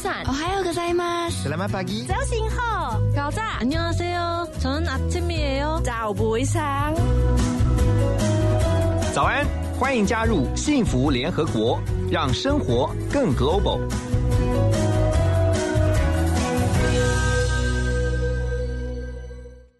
Good morning. Bonjour. 早安。哦，还有个在吗？Selamat pagi. 早醒好。早早。안녕하세요。저는아침이에 요。 早不会上。早安，欢迎加入幸福联合国，让生活更 global。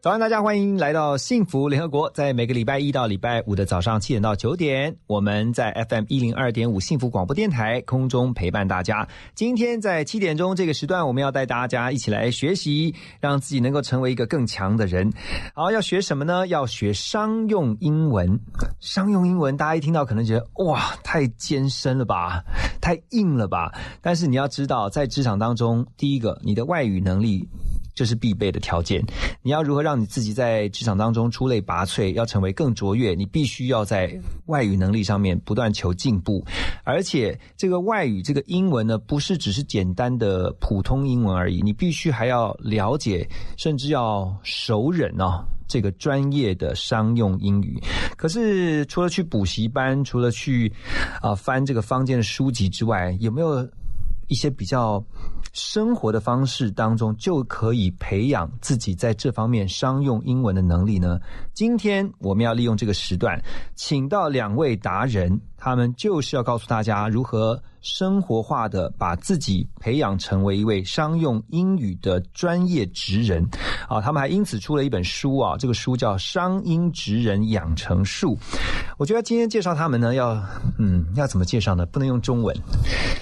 早安，大家欢迎来到幸福联合国。在每个礼拜一到礼拜五的早上七点到九点，我们在 FM 一零二点五幸福广播电台空中陪伴大家。今天在七点钟这个时段，我们要带大家一起来学习，让自己能够成为一个更强的人。好，要学什么呢？要学商用英文。商用英文，大家一听到可能觉得哇，太艰深了吧，太硬了吧？但是你要知道，在职场当中，第一个，你的外语能力。这是必备的条件。你要如何让你自己在职场当中出类拔萃，要成为更卓越？你必须要在外语能力上面不断求进步。而且，这个外语，这个英文呢，不是只是简单的普通英文而已。你必须还要了解，甚至要熟忍哦，这个专业的商用英语。可是，除了去补习班，除了去啊翻这个坊间的书籍之外，有没有一些比较？生活的方式当中就可以培养自己在这方面商用英文的能力呢。今天我们要利用这个时段，请到两位达人，他们就是要告诉大家如何。生活化的把自己培养成为一位商用英语的专业职人啊！他们还因此出了一本书啊，这个书叫《商英职人养成术》。我觉得今天介绍他们呢，要嗯，要怎么介绍呢？不能用中文。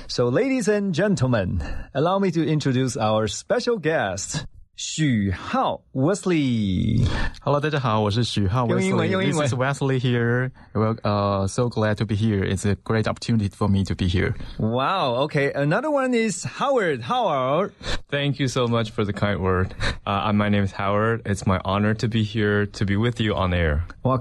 So, ladies and gentlemen, allow me to introduce our special guest. 许浩 Wesley，Hello，大家好，我是许浩 Wesley。用英文，用英文。This is Wesley here. Well, uh, so glad to be here. It's a great opportunity for me to be here. Wow. Okay. Another one is Howard. Howard. Thank you so much for the kind word. Uh, my name is Howard. It's my honor to be here to be with you on air. 哇，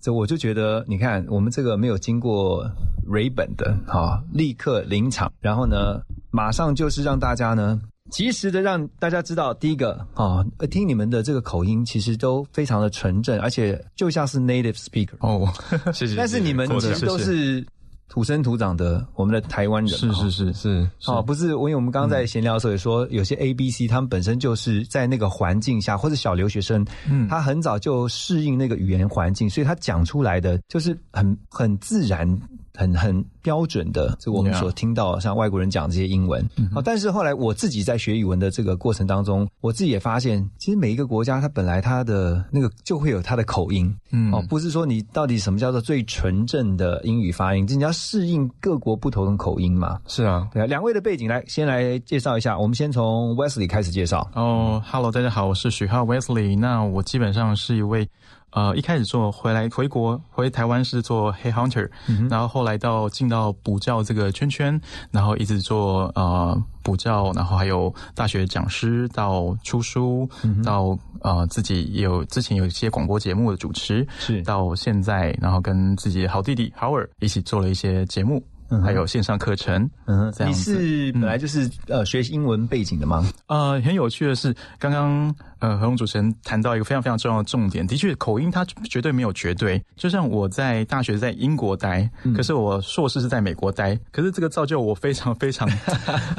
这我就觉得，你看我们这个没有经过蕊本的，哈，立刻临场，然后呢，马上就是让大家呢。 及时的让大家知道，第一个啊，听你们的这个口音，其实都非常的纯正，而且就像是 native speaker 哦，谢谢。但是你们其实都是土生土长的我们的台湾人，是是是是。哦，不是，因为我们刚刚在闲聊的时候也说，有些 A B C 他们本身就是在那个环境下，或者小留学生，嗯，他很早就适应那个语言环境，所以他讲出来的就是很很自然。很很标准的，这我们所听到像外国人讲这些英文啊，但是后来我自己在学语文的这个过程当中，我自己也发现，其实每一个国家它本来它的那个就会有它的口音，嗯，哦，不是说你到底什么叫做最纯正的英语发音，你要适应各国不同的口音嘛。是啊，对啊，两位的背景来先来介绍一下，我们先从 Wesley 开始介绍。哦，Hello，大家好，我是许浩 Wesley，那我基本上是一位。呃，一开始做回来回国回台湾是做黑 hunter，然后后来到进到补教这个圈圈，然后一直做呃补教，然后还有大学讲师，到出书，到呃自己有之前有一些广播节目的主持，是到现在，然后跟自己的好弟弟 Howard 一起做了一些节目。还有线上课程，嗯，这样子。你是本来就是呃学习英文背景的吗？呃，很有趣的是，刚刚呃何荣主持人谈到一个非常非常重要的重点，的确口音它绝对没有绝对。就像我在大学在英国待，可是我硕士是在美国待，可是这个造就我非常非常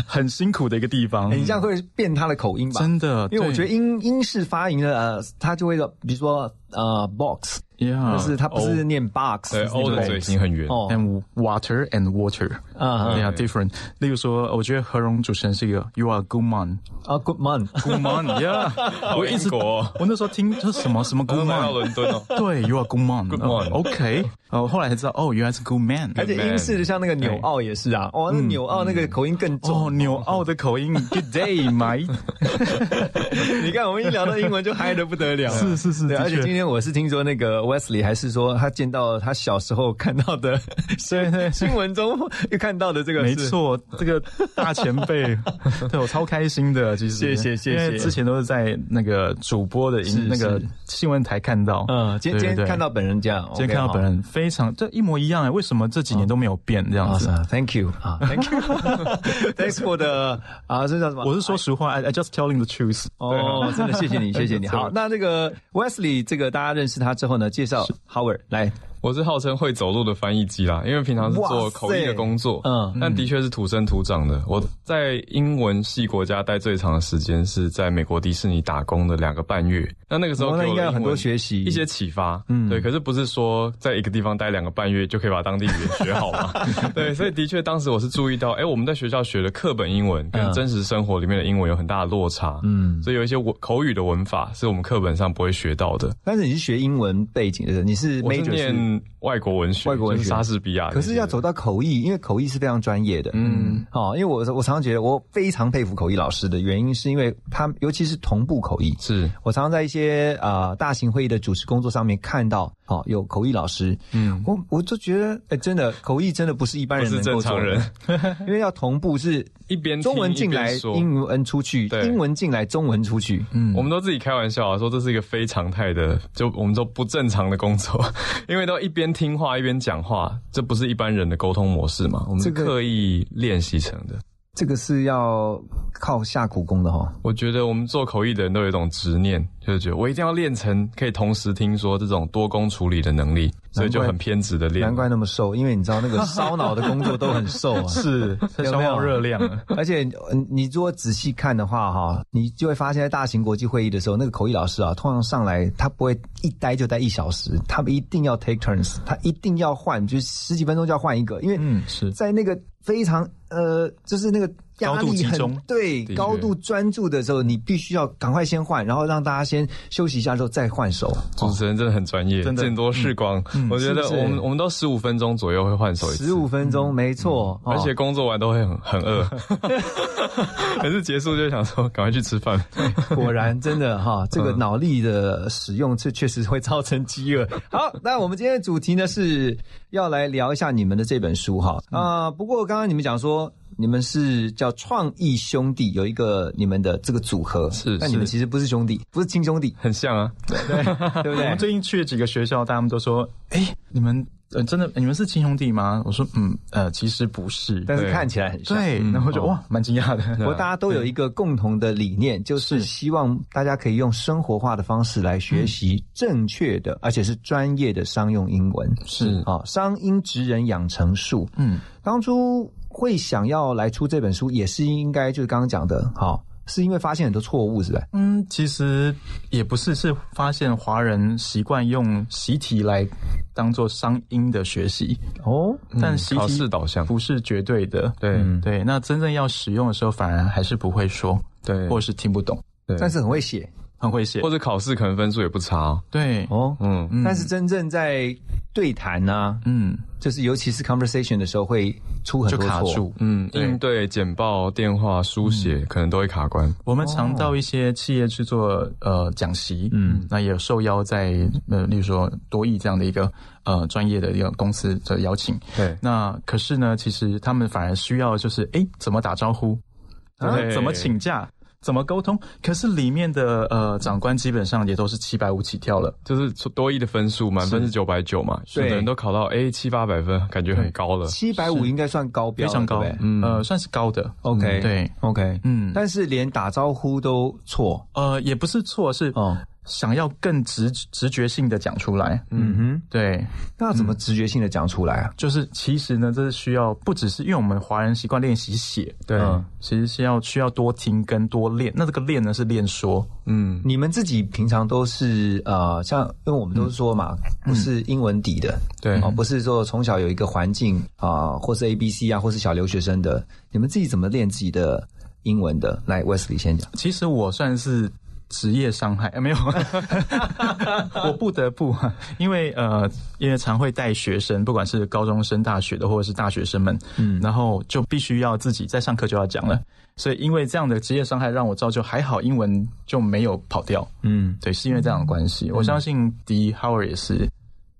很辛苦的一个地方。你这样会变他的口音吧？真的，因为我觉得英英式发音的呃，他就会比如说呃 box。Yeah，就是他不是念 box，对，O 的嘴型很圆。And water and water，啊，they are different。例如说，我觉得何荣主持人是一个 You are good man，啊，good man，good man，Yeah。我一直我那时候听这什么什么 good man，到伦敦哦。对，You are good man，good man，OK。哦，后来才知道，哦，原来是 good man。而且英式的像那个纽澳也是啊，哦，那纽澳那个口音更重。哦，纽澳的口音，Good day，my。你看，我们一聊到英文就嗨的不得了。是是是，而且今天我是听说那个 Wesley 还是说他见到他小时候看到的，对对，新闻中又看到的这个，没错，这个大前辈，对我超开心的。其实。谢谢谢谢，之前都是在那个主播的那个新闻台看到，嗯，今天看到本人这样，今天看到本人非常这一模一样哎，为什么这几年都没有变这样子？Thank you 啊，Thank you，Thanks for the 啊，这叫什么？我是说实话，I I just telling the truth。哦，真的谢谢你，谢谢你。好，那这个 Wesley 这个大家认识他之后呢，介绍 Howard 来。我是号称会走路的翻译机啦，因为平常是做口译的工作，嗯嗯，但的确是土生土长的。我在英文系国家待最长的时间是在美国迪士尼打工的两个半月，那那个时候应该有很多学习一些启发，嗯，对。可是不是说在一个地方待两个半月就可以把当地语言学好嘛？对，所以的确当时我是注意到，哎，我们在学校学的课本英文跟嗯真实生活里面的英文有很大的落差，嗯，所以有一些文口语的文法是我们课本上不会学到的。但是你是学英文背景的，你是我是 major 是念外国文学，外国文学。就是莎士比亚。可是要走到口译，因为口译是非常专业的。嗯，哦，因为我我常常觉得我非常佩服口译老师的原因，是因为他尤其是同步口译。是。我常常在一些呃大型会议的主持工作上面看到，哦，有口译老师，嗯，我我就觉得，哎，真的口译真的不是一般人是能够做的。正常人，因为要同步是 一边中文进来英文出去，英文进来，中文出去。嗯。我们都自己开玩笑啊，说这是一个非常态的，就我们说不正常的工作，因为都一边听话一边讲话，这不是一般人的沟通模式嘛？我们是刻意练习成的。这个是要靠下苦功的哈、我觉得我们做口译的人都有一种执念，就是觉得我一定要练成可以同时听说这种多工处理的能力，所以就很偏执的练。难怪那么瘦，因为你知道那个烧脑的工作都很瘦啊。是 消耗热量啊。而且嗯你如果仔细看的话，哈，你就会发现，在大型国际会议的时候，那个口译老师啊，通常上来他不会一待就待一小时，他们一定要 take turns，他一定要换，就是十几分钟就要换一个，因为嗯是在那个非常呃，就是那个压高度力很对高度专注的时候，你必须要赶快先换，然后让大家先休息一下之后再换手。主持人真的很专业，真的。见多识广。我觉得我们我们都十五分钟左右会换手一次，十五分钟，没错，而且哦。工作完都会很很饿，可是结束就想说赶快去吃饭。果然真的哈，这个脑力的使用，这确实会造成饥饿。好，那我们今天的主题呢是要来聊一下你们的这本书哈啊、不过刚刚你们讲说。你们是叫创意兄弟，有一个你们的这个组合，是是但你们其实不是兄弟，不是亲兄弟，很像啊，对对不对 我们？最近去了几个学校，大家们都说：“哎、你们呃真的你们是亲兄弟吗？”我说：“嗯呃，其实不是。但是看起来很像。对，然后就哇，蛮惊讶的。不过大家都有一个共同的理念，就是希望大家可以用生活化的方式来学习正确的，而且是专业的商用英文。是啊，商英职人养成术。嗯，当初会想要来出这本书，也是应该就是刚刚讲的，好，是因为发现很多错误，是吧？嗯，其实也不是，是发现华人习惯用习题来当做商音的学习，哦，但习考题试导向。不是绝对的。对。对，那真正要使用的时候，反而还是不会说，对。或是听不懂，对，但是很会写很会写。或。者考试可能分数也不差哦。对，哦。嗯，但是真正在对谈呢、嗯，就是尤其是 conversation 的时候，会出很就多错。卡住。嗯，应对简报、电话、书写可能都会卡关。我们常到一些企业去做呃讲习，嗯，那也受邀在呃，例如说多益这样的一个呃专业的一个公司的邀请，对。那可是呢，其实他们反而需要就是哎怎么打招呼，怎么请假，怎么沟通，可是里面的呃长官基本上也都是七百五起跳了，就是多一的分数，满分是九百九嘛，有的人都考到 A 七八百分，感觉很高了。七百五应该算高标了，非常高。对对，嗯。呃，算是高的。OK，对，，OK，嗯。但是连打招呼都错。呃，也不是错，是哦。想要更直直觉性的讲出来。嗯哼，对，那怎么直觉性的讲出来啊？就是其实呢，这是需要不只是因为我们华人习惯练习写，对，嗯其实是要需要多听跟多练。那这个练呢是练说，嗯，你们自己平常都是呃，像因为我们都是说嘛，不是英文底的，对哦，不是说从小有一个环境啊、或是 A B C 啊，或是小留学生的，你们自己怎么练自己的英文的？来，Wesley 先讲。其实我算是。职业伤害、呃、没有，我不得不，因为呃，因为常会带学生，不管是高中生、大学的，或者是大学生们，嗯，然后就必须要自己在上课就要讲了，所以因为这样的职业伤害，让我造就还好英文就没有跑掉，嗯，对，是因为这样的关系。我相信迪 Howard 也是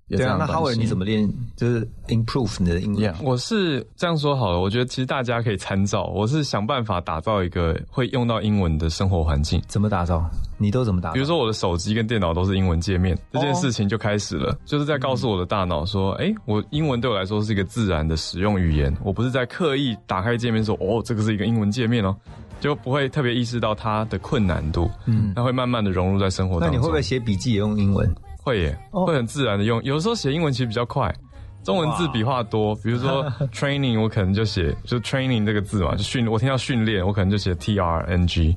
对啊，那 Howard 你怎么练？就是 improve 你的英文 Yeah 我是这样说好了，我觉得其实大家可以参照。我是想办法打造一个会用到英文的生活环境。怎么打造？你都怎么打？比如说我的手机跟电脑都是英文界面，这件事情就开始了，就是在告诉我的大脑说，哎、我英文对我来说是一个自然的使用语言，我不是在刻意打开界面说，哦，这个是一个英文界面哦，就不会特别意识到它的困难度，嗯，那会慢慢的融入在生活当中。那你会不会写笔记也用英文？会耶，哦会很自然的用。有时候写英文其实比较快，中文字笔画多，比如说 training，我可能就写就 training 这个字嘛，就训。我听到训练，我可能就写 t r n g，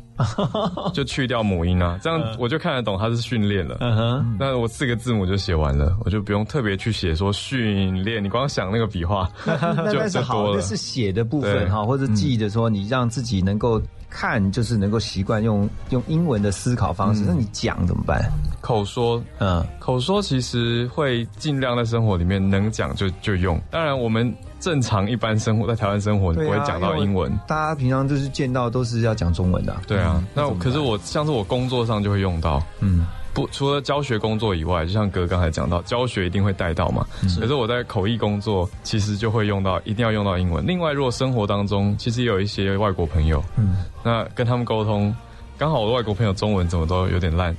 就去掉母音啊，这样我就看得懂它是训练了。嗯哼，那我四个字母就写完了，我就不用特别去写说训练，你光想那个笔画那就就多了。那是写的部分哈，或者记的说你让自己能够看，就是能够习惯用用英文的思考方式。那你讲怎么办？口说，嗯，口说其实会尽量在生活里面能讲就就用。当然，我们正常一般生活在台湾生活，你不会讲到英文。大家平常就是见到都是要讲中文的。对啊，那可是我像是我工作上就会用到，嗯，不除了教学工作以外，就像哥刚才讲到，教学一定会带到嘛。可是我在口译工作，其实就会用到，一定要用到英文。另外，如果生活当中其实也有一些外国朋友，嗯，那跟他们沟通。刚好我的外国朋友中文怎么都有点烂，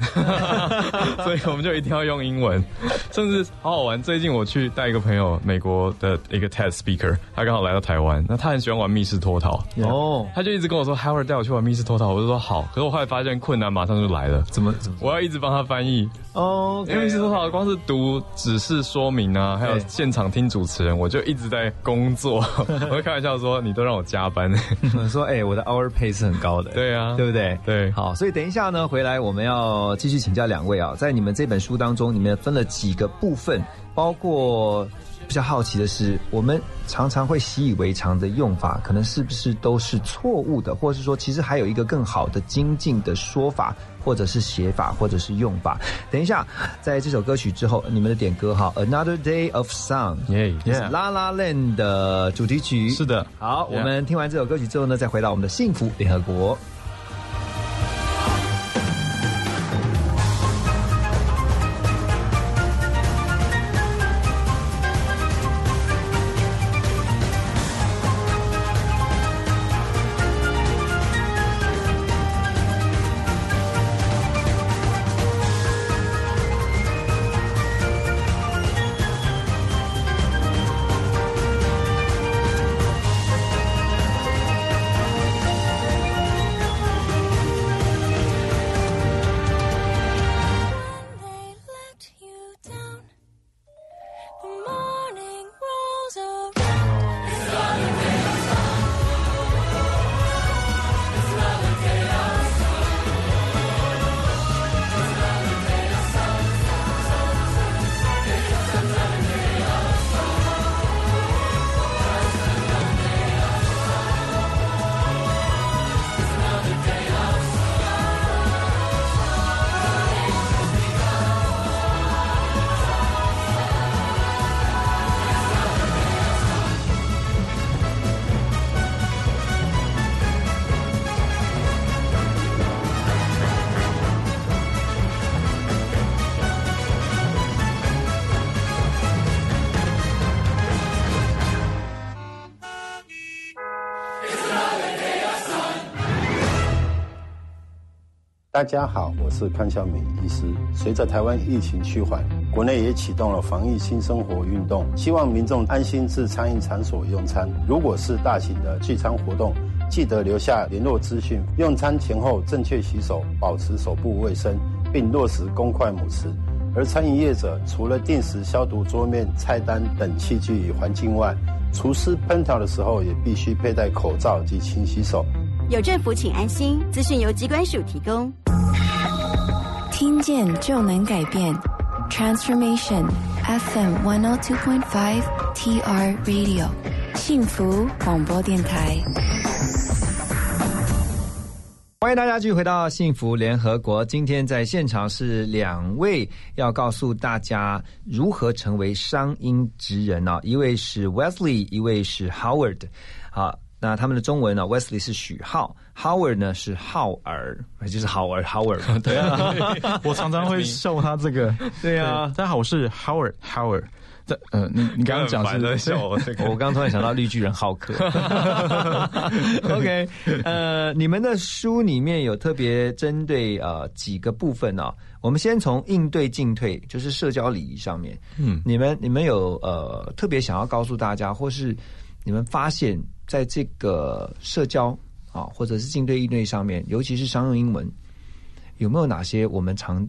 所以我们就一定要用英文，甚至好好玩。最近我去带一个朋友，美国的一个 TED speaker，他刚好来到台湾，那他很喜欢玩密室脱逃，哦，他就一直跟我说 Howard 带我去玩密室脱逃，我就说好。可是我后来发现困难马上就来了，怎么怎么？我要一直帮他翻译，哦，因为密室脱逃光是读指示说明啊，还有现场听主持人，我就一直在工作。我会开玩笑说你都让我加班。说哎，我的 hour pay 是很高的，对啊对不对？对好，所以等一下呢，回来我们要继续请教两位啊，在你们这本书当中，你们分了几个部分，包括比较好奇的是，我们常常会习以为常的用法，可能是不是都是错误的，或是说其实还有一个更好的精进的说法，或者是写法，或者是用法。等一下，在这首歌曲之后，你们的点歌哈，《Another Day of Sun》。耶这是 La La Land 的主题曲。是的好，我们听完这首歌曲之后呢，再回到我们的幸福联合国。大家好，我是康小敏医师。随着台湾疫情趋缓，国内也启动了防疫新生活运动，希望民众安心至餐饮场所用餐。如果是大型的聚餐活动，记得留下联络资讯。用餐前后正确洗手，保持手部卫生，并落实公筷母匙。而餐饮业者除了定时消毒桌面、菜单等器具与环境外，厨师烹调的时候也必须佩戴口罩及勤洗手。有政府，请安心。资讯由机关署提供。听见就能改变，Transformation FM one hundred two point five TR Radio，幸福广播电台。欢迎大家继续回到幸福联合国。今天在现场是两位要告诉大家如何成为商音职人啊，一位是 Wesley，一位是 Howard。好，那他们的中文呢，Wesley 是许浩，Howard 呢是浩儿，就是好儿 Howard 嘛。对啊，我常常会笑他这个。对啊大家好，我是 Howard Howard。这呃，你你刚刚讲是笑我这个我刚突然想到绿巨人浩克。OK，呃，你们的书里面有特别针对呃几个部分呢、我们先从应对进退，就是社交礼仪上面，嗯，你们你们有呃特别想要告诉大家，或是你们发现在这个社交啊，或者是进对应对上面，尤其是商用英文，有没有哪些我们常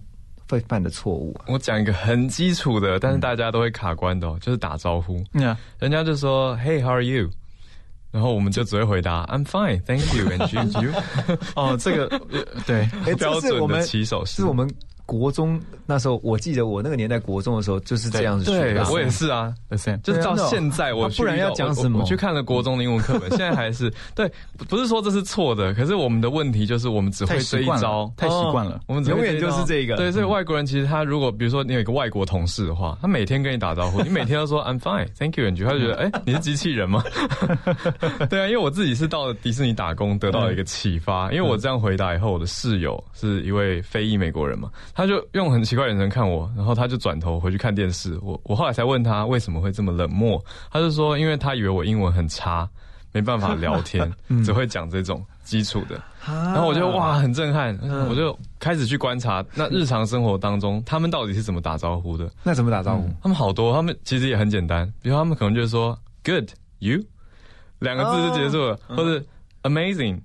会犯的错误啊？我讲一个很基础的，但是大家都会卡关的、哦，就是打招呼。Yeah，人家就说 Hey, how are you？然后我们就只会回答 I'm fine, thank you, and you。哦，这个呃对，哎，标准的起手式是我们国中那时候，我记得我那个年代国中的时候就是这样子学对的啊。我也是啊，the same。就是到现在我不然要讲什么？我我去看了国中的英文课本，现在还是对，不不是说这是错的，可是我们的问题就是我们只会太这一招，太习惯了我们永远就是这个。对，所以外国人其实他如果比如说你有一个外国同事的话，他每天跟你打招呼，你 每天都说 I'm fine, thank you, and you，他就觉得 哎、你是机器人吗？对啊，因为我自己是到了迪士尼打工得到了一个启发，因为我这样回答以后，我的室友是一位非裔美国人嘛，他就用很奇怪的眼神看我，然后他就转头回去看电视。我我后来才问他为什么会这么冷漠，他就说因为他以为我英文很差，没办法聊天，只会讲这种基础的。然后我就哇很震撼，我就开始去观察那日常生活当中他们到底是怎么打招呼的。那怎么打招呼？他们好多，他们其实也很简单，比如他们可能就是说 “good you” 两个字就结束了，或者 “amazing”、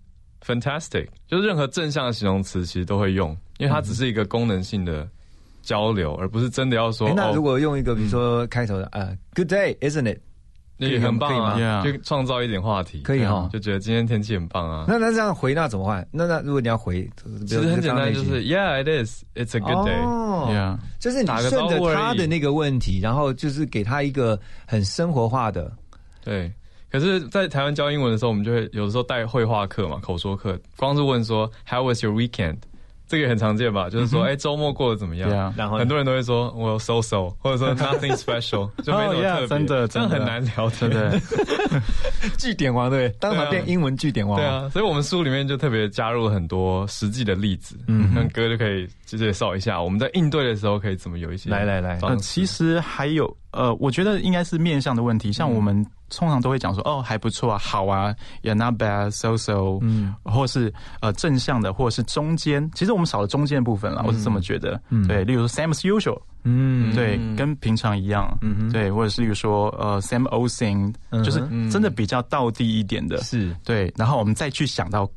“fantastic”，就是任何正向的形容词其实都会用，因为它只是一个功能性的交流，而不是真的要说哎，那如哦，果用一个比如说开头的呃，Good day, isn't it？也很棒啊就创造一点话题，可以哈就觉得今天天气很棒啊。那那这样回那怎么换？那那如果你要回，其实很简单，就是 “Yeah, it is. It's a good day.” 哦 Yeah，就是你顺着他的那个问题，然后就是给他一个很生活化的，对，可是，在台湾教英文的时候，我们就会有的时候带绘画课嘛，口说课，光是问说 “How was your weekend”，这个很常见吧？就是说，哎、周末过得怎么样然后很多人都会说我 so so，或者说 nothing special，就没什么 Oh, yeah，特别，真的这样很难聊天。对对 据点王对？当场变英文据点王。对，啊，所以我们书里面就特别加入了很多实际的例子，嗯，那哥就可以介绍一下我们在应对的时候可以怎么有一些来来来。呃，其实还有呃，我觉得应该是面向的问题。像我们通常都会讲说，哦，还不错啊，好啊，yeah not bad, so so，嗯，或是呃正向的，或者是中间。其实我们少了中间的部分了，我是这么觉得。对，例如说 same as usual，嗯，对，跟平常一样，嗯对，或者是例如说呃 same old thing，就是真的比较道地一点的，是。对，然后我们再去想到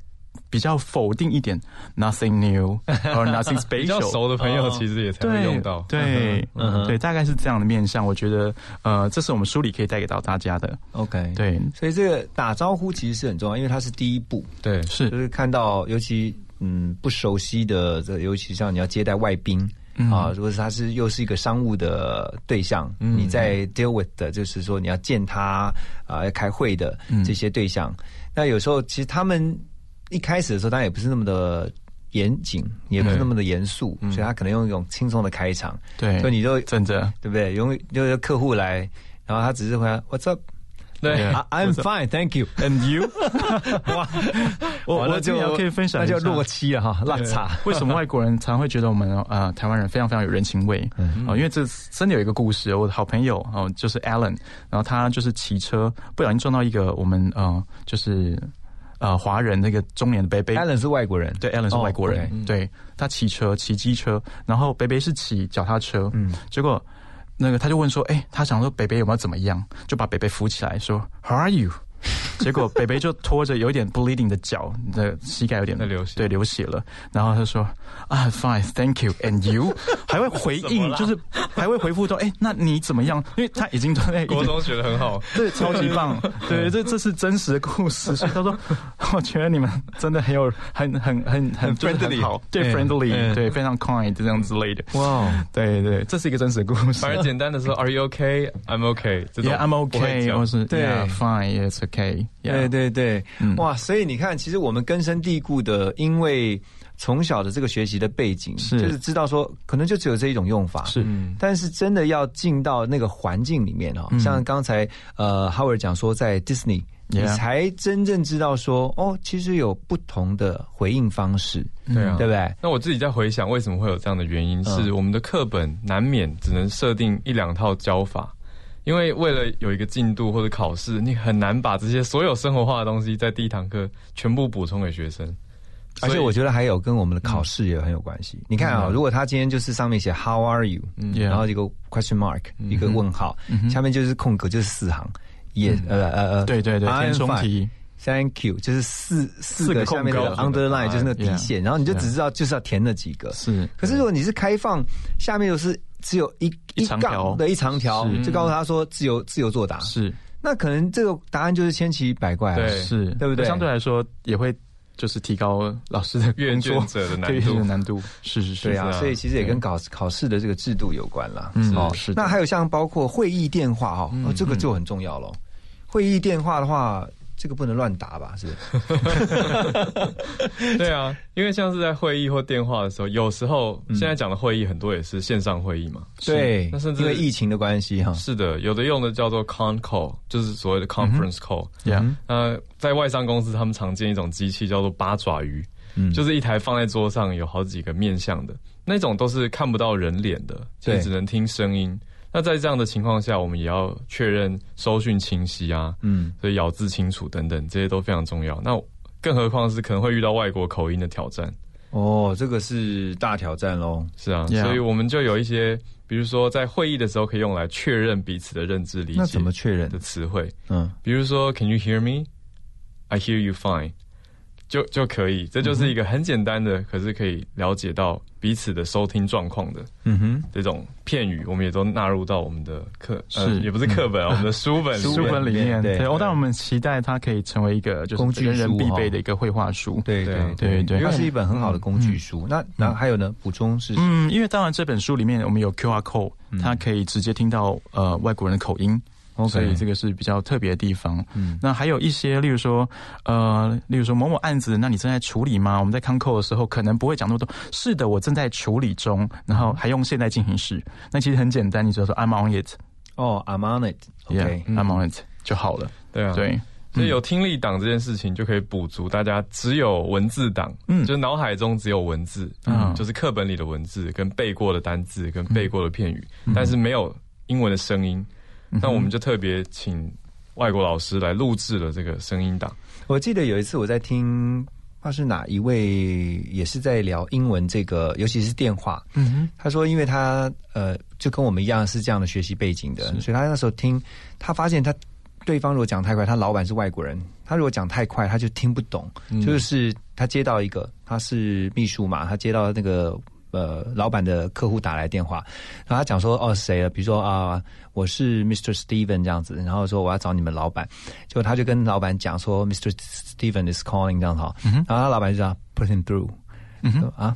比较否定一点，nothing new or nothing special，熟的朋友其实也才会，用到，对，对，大概是这样的面向。我觉得，呃，这是我们书里可以带给到大家的。OK。对，所以这个打招呼其实是很重要，因为它是第一步，对，是。就是看到尤其嗯不熟悉的，这尤其像你要接待外宾。啊，如果是他是又是一个商务的对象，你在 deal with 的，就是说你要见他啊，要开会的这些对象，那有时候其实他们一开始的时候，当然也不是那么的严谨，也不是那么的严肃，所以他可能用一种轻松的开场，对，所以你就真的，对不对？用就是客户来，然后他只是回答 What's up？对 I'm fine, thank you. And you？哇，我完了我这边也可以分享那就落漆了哈，落差。为什么外国人常会觉得我们呃台湾人非常非常有人情味？啊、因为这真的有一个故事，我的好朋友哦、就是 Alan，然后他就是骑车不小心撞到一个我们呃就是呃华人那个中年的 baby。Allen 是外国人，对，Allen 是哦外国人。对他骑车骑机车，然后 baby 是骑脚踏车，嗯，结果那个他就问说，哎、他想说 baby 有没有怎么样，就把 baby 扶起来说，How are you？结果北北就拖着有点 bleeding 的脚，的膝盖有点在流血对，流血了。然后他说啊，fine，thank you，and you，还会回应，就是还会回复说，哎、那你怎么样？因为他已经在，国中学的很好，对，超级棒。对，这这是真实的故事，所以他说，我觉得你们真的很有很很很很 friendly 好，对嗯，friendly，嗯对，非常 kind 这样之类的。哇，对对，这是一个真实的故事。反而简单的说 Are you okay? I'm okay 这种 Yeah, I'm okay，讲或是对 Yeah, fine, it's okay。对对对，嗯。哇！所以你看，其实我们根深蒂固的，因为从小的这个学习的背景，是。就是知道说，可能就只有这一种用法，是。但是真的要进到那个环境里面哦，像刚才呃 Howard 讲说，在 Disney，你才真正知道说，哦，其实有不同的回应方式，对啊。对不对？那我自己在回想为什么会有这样的原因，嗯。是我们的课本难免只能设定一两套教法，因为为了有一个进度或者考试，你很难把这些所有生活化的东西在第一堂课全部补充给学生。而且我觉得还有跟我们的考试也很有关嗯。系。你看啊，如果他今天就是上面写 How are you，Yeah 然后一个 question mark，一个问号，下面就是空格，就是四行，也呃呃呃，对对对，填充题，Thank you，就是四四四个个下面的空格 underline 就是那个底线，Yeah。然后你就只知道就是要填那几个。是。可是如果你是开放，下面又是只有一一长条杠的一长条，就告诉他说自由自由作答，是。那可能这个答案就是千奇百怪啊。对。是，对不对？相对来说也会就是提高老师的阅工作卷者的难对度。阅卷难度，是是是，对啊，所以其实也跟考考试的这个制度有关啦。嗯哦，是那还有像包括会议电话哈，哦，这个就很重要咯。会议电话的话，这个不能乱打吧？是不是？对啊，因为像是在会议或电话的时候，有时候嗯现在讲的会议很多也是线上会议嘛。对，那甚至因为疫情的关系哈。是的，有的用的叫做 con call，就是所谓的 conference call。Yeah 那在外商公司，他们常见一种机器叫做八爪鱼，嗯就是一台放在桌上，有好几个面向的那种，都是看不到人脸的，就对只能听声音。那在这样的情况下，我们也要确认收讯清晰啊，嗯，所以咬字清楚等等，这些都非常重要。那更何况是可能会遇到外国口音的挑战，哦，这个是大挑战喽。是啊所以我们就有一些，比如说在会议的时候可以用来确认彼此的认知理解，那怎么确认的？词汇？嗯，比如说，Can you hear me? I hear you fine，就就可以，这就是一个很简单的，可是可以了解到彼此的收听状况的嗯哼，这种片语，我们也都纳入到我们的课，呃，是。也不是课本啊，我们的书本书本里面，对但我们期待它可以成为一个就是工具人人必备的一个绘画书。对对啊对对。对它是一本很好的工具书。那然后还有呢，补充是？嗯，因为当然这本书里面我们有 QR code，它可以直接听到呃外国人的口音。OK 所以这个是比较特别的地方。嗯那还有一些，例如说，呃，例如说某某案子，那你正在处理吗？我们在康扣的时候，可能不会讲那么多。是的，我正在处理中，然后还用现在进行时。那其实很简单，你只要说 I'm on it，哦，I'm on it。OK，yeah，I'm on it 就好了。对啊，对，所以有听力档这件事情就可以补足大家只有文字档，嗯就是脑海中只有文字，嗯就是课本里的文字跟背过的单字跟背过的片语，嗯但是没有英文的声音。那我们就特别请外国老师来录制了这个声音档。我记得有一次我在听，不知道是哪一位，也是在聊英文这个，尤其是电话。嗯哼，他说，因为他呃，就跟我们一样是这样的学习背景的，所以他那时候听，他发现他对方如果讲太快，他老板是外国人，他如果讲太快，他就听不懂。就是他接到一个，他是秘书嘛，他接到那个。呃，老板的客户打来电话，然后他讲说，哦，谁了？比如说啊、我是 Mr. Steven 这样子，然后说我要找你们老板，结果他就跟老板讲说，Mr. Steven is calling 这样子哈，然后他老板就这样 put him through，嗯啊，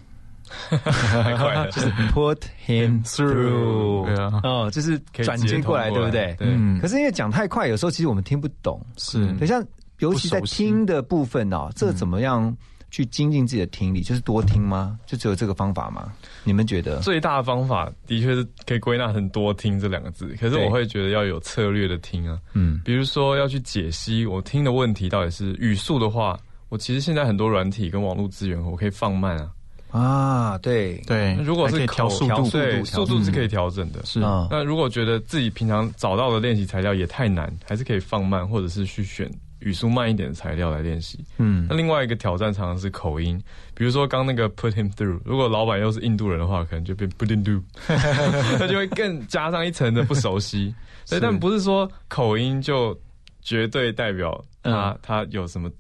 太快了，put him through，对啊。哦，就是转接过。来，对不对？对，嗯。可是因为讲太快，有时候其实我们听不懂。是。等，像尤其在听的部分哦，这怎么样去精进自己的听力？就是多听吗？就只有这个方法吗？你们觉得？最大的方法的确是可以归纳成多听这两个字，可是我会觉得要有策略的听啊。嗯比如说要去解析我听的问题到底是语速的话，我其实现在很多软体跟网络资源，我可以放慢啊。啊，对，对，如果是还可以调速度，速度是可以调整的。是嗯那如果觉得自己平常找到的练习材料也太难，还是可以放慢，或者是去选语速慢一点的材料来练习。嗯那另外一个挑战常常是口音，比如说刚那个 put him through，如果老板又是印度人的话，可能就变 put him through，那就会更加上一层的不熟悉。所以，但不是说口音就绝对代表他、嗯他有什么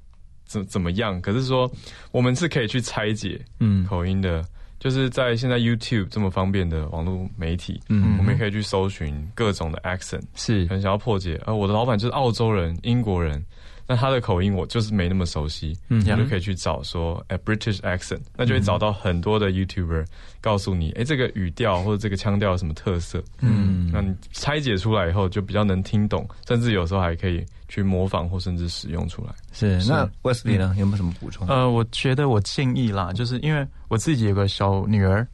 怎怎么样，可是说我们是可以去拆解嗯口音的。就是在现在 YouTube 这么方便的网络媒体，嗯我们也可以去搜寻各种的 accent，是很想要破解。呃，我的老板就是澳洲人、英国人，那他的口音我就是没那么熟悉，嗯你就可以去找说，哎，British accent，那就会找到很多的 YouTuber 告诉你，哎，这个语调或者这个腔调有什么特色。嗯那你拆解出来以后，就比较能听懂，甚至有时候还可以去模仿或甚至使用出来。是。那 Wesley 呢？有没有什么补充？呃，我觉得我建议啦，就是因为我自己有个小女儿，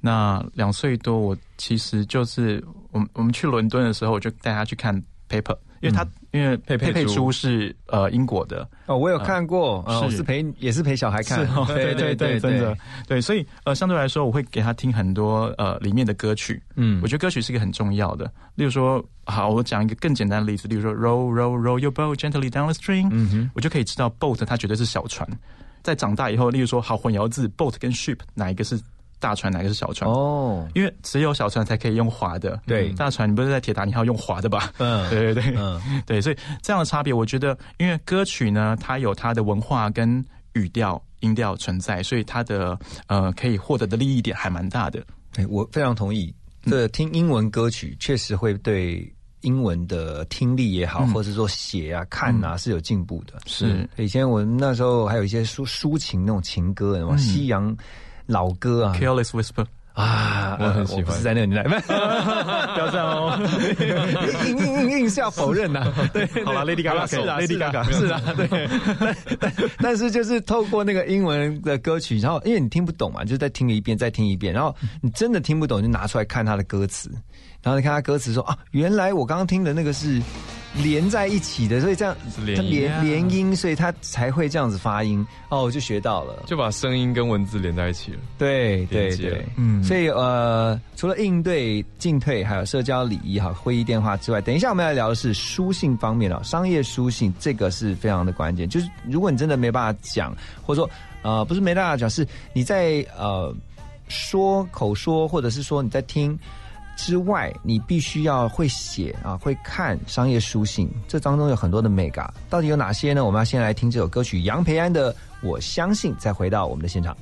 那两岁多，我其实就是我们我们去伦敦的时候，我就带她去看 Paper，因为她、因为佩佩猪佩猪是呃英国的，哦，我有看过，呃，是。陪也是陪小孩看。是哦，对对对，真的，对，所以呃，相对来说，我会给他听很多呃里面的歌曲，嗯。我觉得歌曲是一个很重要的。例如说，好，我讲一个更简单的例子，例如说，row row row your boat gently down the stream，嗯哼，我就可以知道 boat 它绝对是小船。在长大以后，例如说，好混淆字，boat 跟 ship 哪一个是大船，哪个是小船。哦，因为只有小船才可以用划的，对。大船你不是在铁达尼号用划的吧？嗯。对对对，嗯。对，所以这样的差别，我觉得，因为歌曲呢，它有它的文化跟语调、音调存在，所以它的呃可以获得的利益点还蛮大的。对我非常同意。这听英文歌曲确实会对英文的听力也好，嗯。或者是说写啊、看啊是有进步的。是。以前我那时候还有一些抒抒情那种情歌，什么西洋老歌啊。Careless Whisper，啊，我很喜欢。不是在那个年代，不要这样哦，硬硬硬硬是要否认 呐。对，好啦 Lady Gaga 是啊 Lady 是啊 Gaga 是啊，对。但但但是就是透过那个英文的歌曲，然后因为你听不懂嘛，就再听一遍，再听一遍，然后你真的听不懂，就拿出来看他的歌词，然后你看他歌词说啊，原来我刚刚听的那个是。连在一起的，所以这样是连连连音，所以他才会这样子发音。哦，我就学到了。就把声音跟文字连在一起了。对对对，嗯所以呃，除了应对进退，还有社交礼仪哈、会议电话之外，等一下我们要聊的是书信方面的。商业书信这个是非常的关键，就是如果你真的没办法讲，或者说呃不是没办法讲，是你在呃说口说，或者是说你在听。之外，你必须要会写啊，会看商业书信，这当中有很多的 mega，到底有哪些呢？我们要先来听这首歌曲杨培安的《我相信》，再回到我们的现场。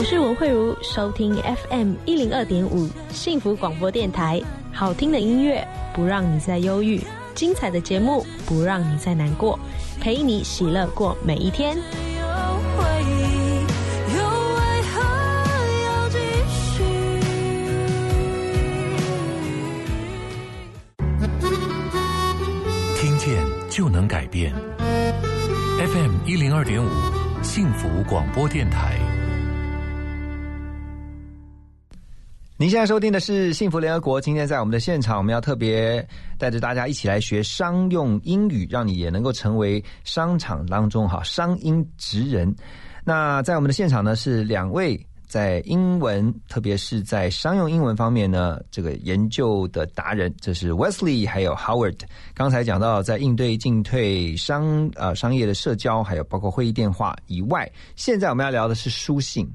我是文慧茹，收听 FM 一零二点五幸福广播电台，好听的音乐不让你再忧郁，精彩的节目不让你再难过，陪你喜乐过每一天。听见就能改变。FM 一零二点五幸福广播电台。您现在收听的是幸福联合国。今天在我们的现场，我们要特别带着大家一起来学商用英语，让你也能够成为商场当中哈商英职人。那在我们的现场呢，是两位在英文，特别是在商用英文方面呢，这个研究的达人，这是 Wesley 还有 Howard。刚才讲到，在应对进退商呃商业的社交，还有包括会议电话以外，现在我们要聊的是书信。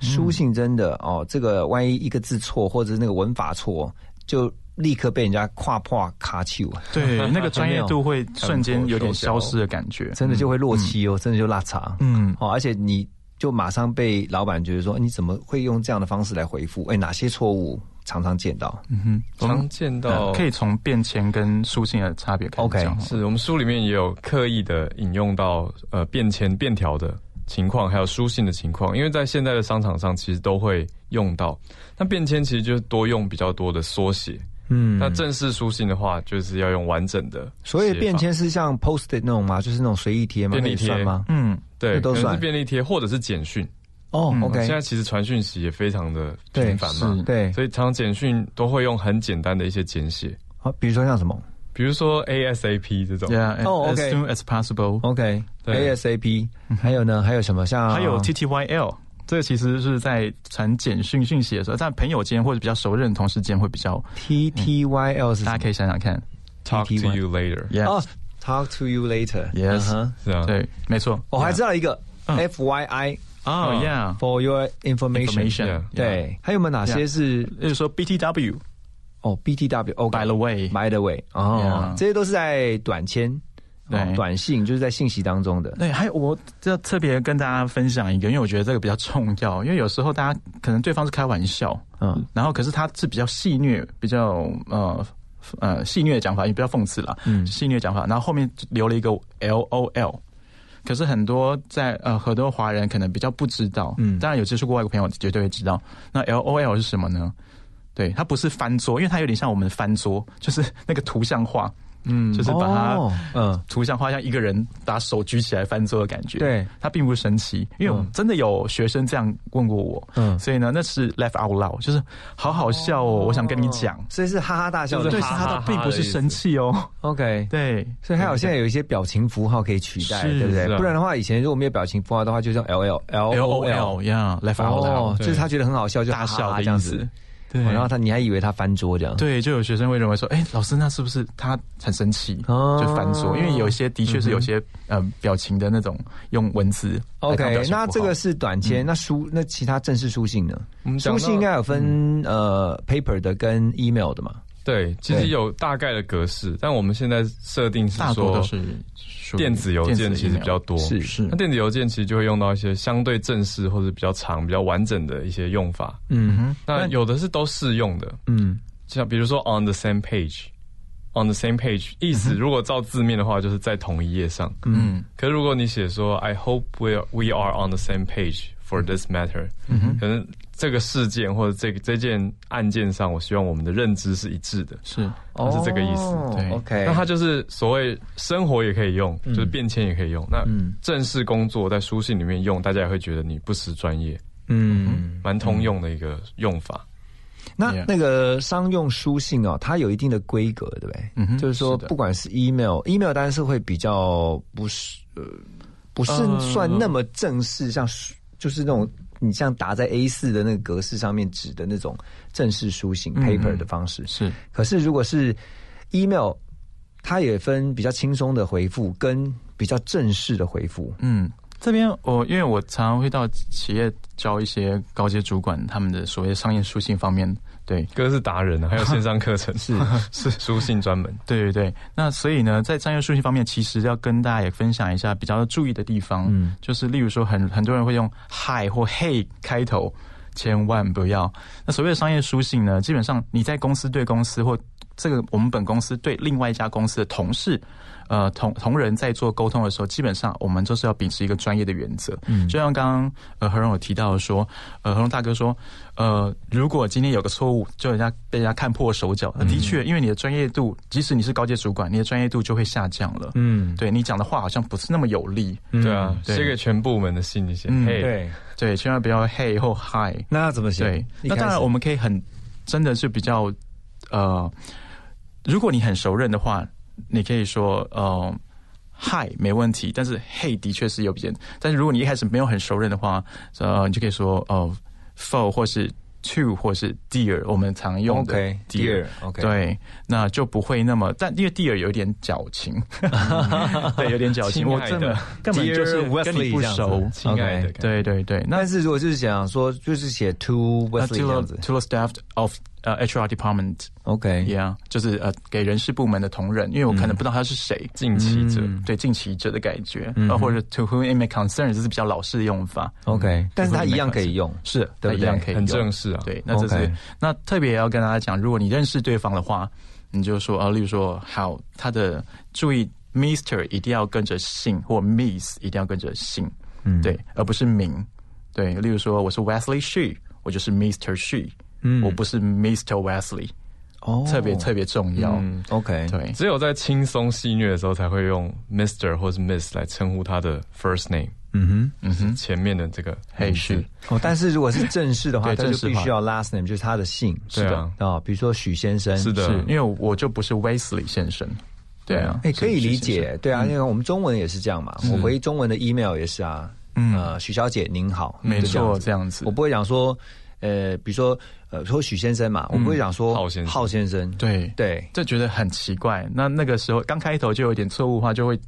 书信真的哦，这个万一一个字错，或者是那个文法错，就立刻被人家跨破卡丘。对，那个专业度会瞬间有点消失的感觉，真的就会落漆哦，真的就落差。嗯，哦，而且你就马上被老板觉得说，你怎么会用这样的方式来回复？哎，哪些错误常常见到？嗯哼，常见到可以从便签跟书信的差别开始 OK，讲。是我们书里面也有刻意的引用到呃便签便条的情况，还有书信的情况，因为在现在的商场上其实都会用到。那便签其实就是多用比较多的缩写，嗯那正式书信的话就是要用完整的。所以便签是像 post-it 那种吗？就是那种随意贴吗？便利贴吗？嗯，对，都算是便利贴或者是简讯。哦嗯，OK，现在其实传讯息也非常的频繁嘛是，对，所以常常简讯都会用很简单的一些简写，好，比如说像什么比如说 ASAP 这种。Yeah, 哦 as OK soon as possible。对，OK，ASAP，还有呢，还有什么像还有 TTYL，这个其实是在传简讯讯息的时候，在朋友间或者比较熟认的同事间会比较，TTYL 是什么大家可以想想看。Talk to you later，Yeah，、哦，Talk to you later。Yes 嗯哼是啊，对，没错。我还知道一个嗯 FYI 哦、嗯 Yeah，for your information。对，还有没有哪些是例如说 BTW，哦 BTW？哦 By the way by the way，哦这些都是在短签、哦对短信，就是在信息当中的。对，还有我这特别跟大家分享一个，因为我觉得这个比较重要，因为有时候大家可能对方是开玩笑，嗯然后可是他是比较戏谑，比较呃呃戏谑的讲法，也比较讽刺啦，嗯戏谑讲法，然后后面留了一个 L O L。可是很多在呃很多华人可能比较不知道，嗯当然有接触过外国朋友绝对会知道。那 L O L 是什么呢？对，它不是翻桌，因为它有点像我们的翻桌，就是那个图像化，嗯就是把它哦嗯图像画像一个人把手举起来翻桌的感觉。对，它并不神奇，因为真的有学生这样问过我，嗯所以呢，那是 laugh out loud，就是好好笑哦，我想跟你讲。所以是哈哈大笑的对，就是哈哈他并不是生气哦。OK。对，所以还有现在有一些表情符号可以取代，是对不对？不然的话，以前如果没有表情符号的话，就像 L L L O L 一样，laugh out 哦，loud，就是他觉得很好笑，就大笑的样子。。对，哦然后他你还以为他翻桌这样。对，就有学生会认为说，哎，老师，那是不是他很生气，哦就翻桌？因为有一些的确是有些呃表情的那种用文字 OK，那这个是短签，那书那其他正式书信呢？书信应该有分呃 paper 的跟 email 的嘛？对，其实有大概的格式，但我们现在设定是说电子邮件其实比较多，是是。那电子邮件其实就会用到一些相对正式或者比较长、比较完整的一些用法。嗯哼那有的是都适用的，嗯。像比如说 on the same page，on the same page 意思如果照字面的话，就是在同一页上。嗯。可是如果你写说 I hope we we are on the same page for this matter，嗯哼。可能这个事件或者这个这件案件上，我希望我们的认知是一致的。是。它是这个意思。哦对。OK，那它就是所谓生活也可以用，就是便签也可以用。那嗯。正式工作在书信里面用，大家也会觉得你不失专业，嗯，蛮通用的一个用法。那那个商用书信哦，它有一定的规格，对不对？嗯哼。就是说，不管是 email，email 当然是会比较不是呃，不是呃。算那么正式，像书就是那种你像打在 A 四的那个格式上面纸的那种正式书信嗯 paper 的方式。是可是如果是 email，它也分比较轻松的回复跟比较正式的回复。嗯，这边我因为我常常会到企业教一些高阶主管他们的所谓商业书信方面对，哥是达人啊，还有线上课程。是 是。书信专门。对对对，那所以呢，在商业书信方面，其实要跟大家也分享一下比较注意的地方，嗯。就是例如说很很多人会用 hi 或 hey 开头，千万不要。那所谓的商业书信呢，基本上你在公司对公司或这个我们本公司对另外一家公司的同事。呃，同同仁在做沟通的时候，基本上我们就是要秉持一个专业的原则。嗯，就像刚刚呃何荣有提到说，呃何荣大哥说，呃如果今天有个错误，就人家被人家看破手脚，那的确，因为你的专业度，即使你是高阶主管，你的专业度就会下降了。嗯，对你讲的话好像不是那么有力。对啊，对写给全部门的信你写，嗯嘿，对，对，千万不要 hey 或 hi。那怎么写？对，那当然我们可以很真的是比较呃，如果你很熟认的话，你可以说呃。Hi 没问题，但是 Hey 的确是有点。但是如果你一开始没有很熟认的话，呃，你就可以说哦、for 或是 to 或是 dear，我们常用的 OK dear，OK，对，那就不会那么。但因为 dear 有点矫情，对，有点矫情。我真的我根本就是跟你不熟亲爱的对对对。那但是如果就是想说，就是写 to 那 Wesley 这样子 to the staff of 呃 HR department。，OK，Yeah，就是呃，给人事部门的同仁，因为我可能不知道他是谁，近期者，嗯对近期者的感觉，嗯呃，或者 to whom it may concern，这是比较老式的用法。OK，但是它一样可以用，是，对对它一样可以用很正式啊。对，那这是那特别要跟大家讲，如果你认识对方的话，你就说啊，例如说，好，他的注意，Mister 一定要跟着姓，或 Miss 一定要跟着姓，嗯对，而不是名。对，例如说我是 Wesley She，我就是 Mister She，嗯。我不是 Mister Wesley，哦。特别特别重要。嗯，OK，对，只有在轻松戏谑的时候才会用 Mister 或是 Miss 来称呼他的 first name，嗯哼。嗯哼，前面的这个嘿名字。是。哦，但是如果是正式的话，他就必须要 last name，就是他的姓，是的。啊，比如说许先生，是的。是因为我就不是 Wesley 先生，对啊，哎，可以理解。对啊，因为我们中文也是这样嘛，我回中文的 email 也是啊，嗯。呃，许小姐您好，没错，这样子。我，不会讲说，呃，比如说，呃，说许先生嘛，我们会讲说浩先生浩先生，对对，这觉得很奇怪。那那个时候刚开头就有点错误的话，就会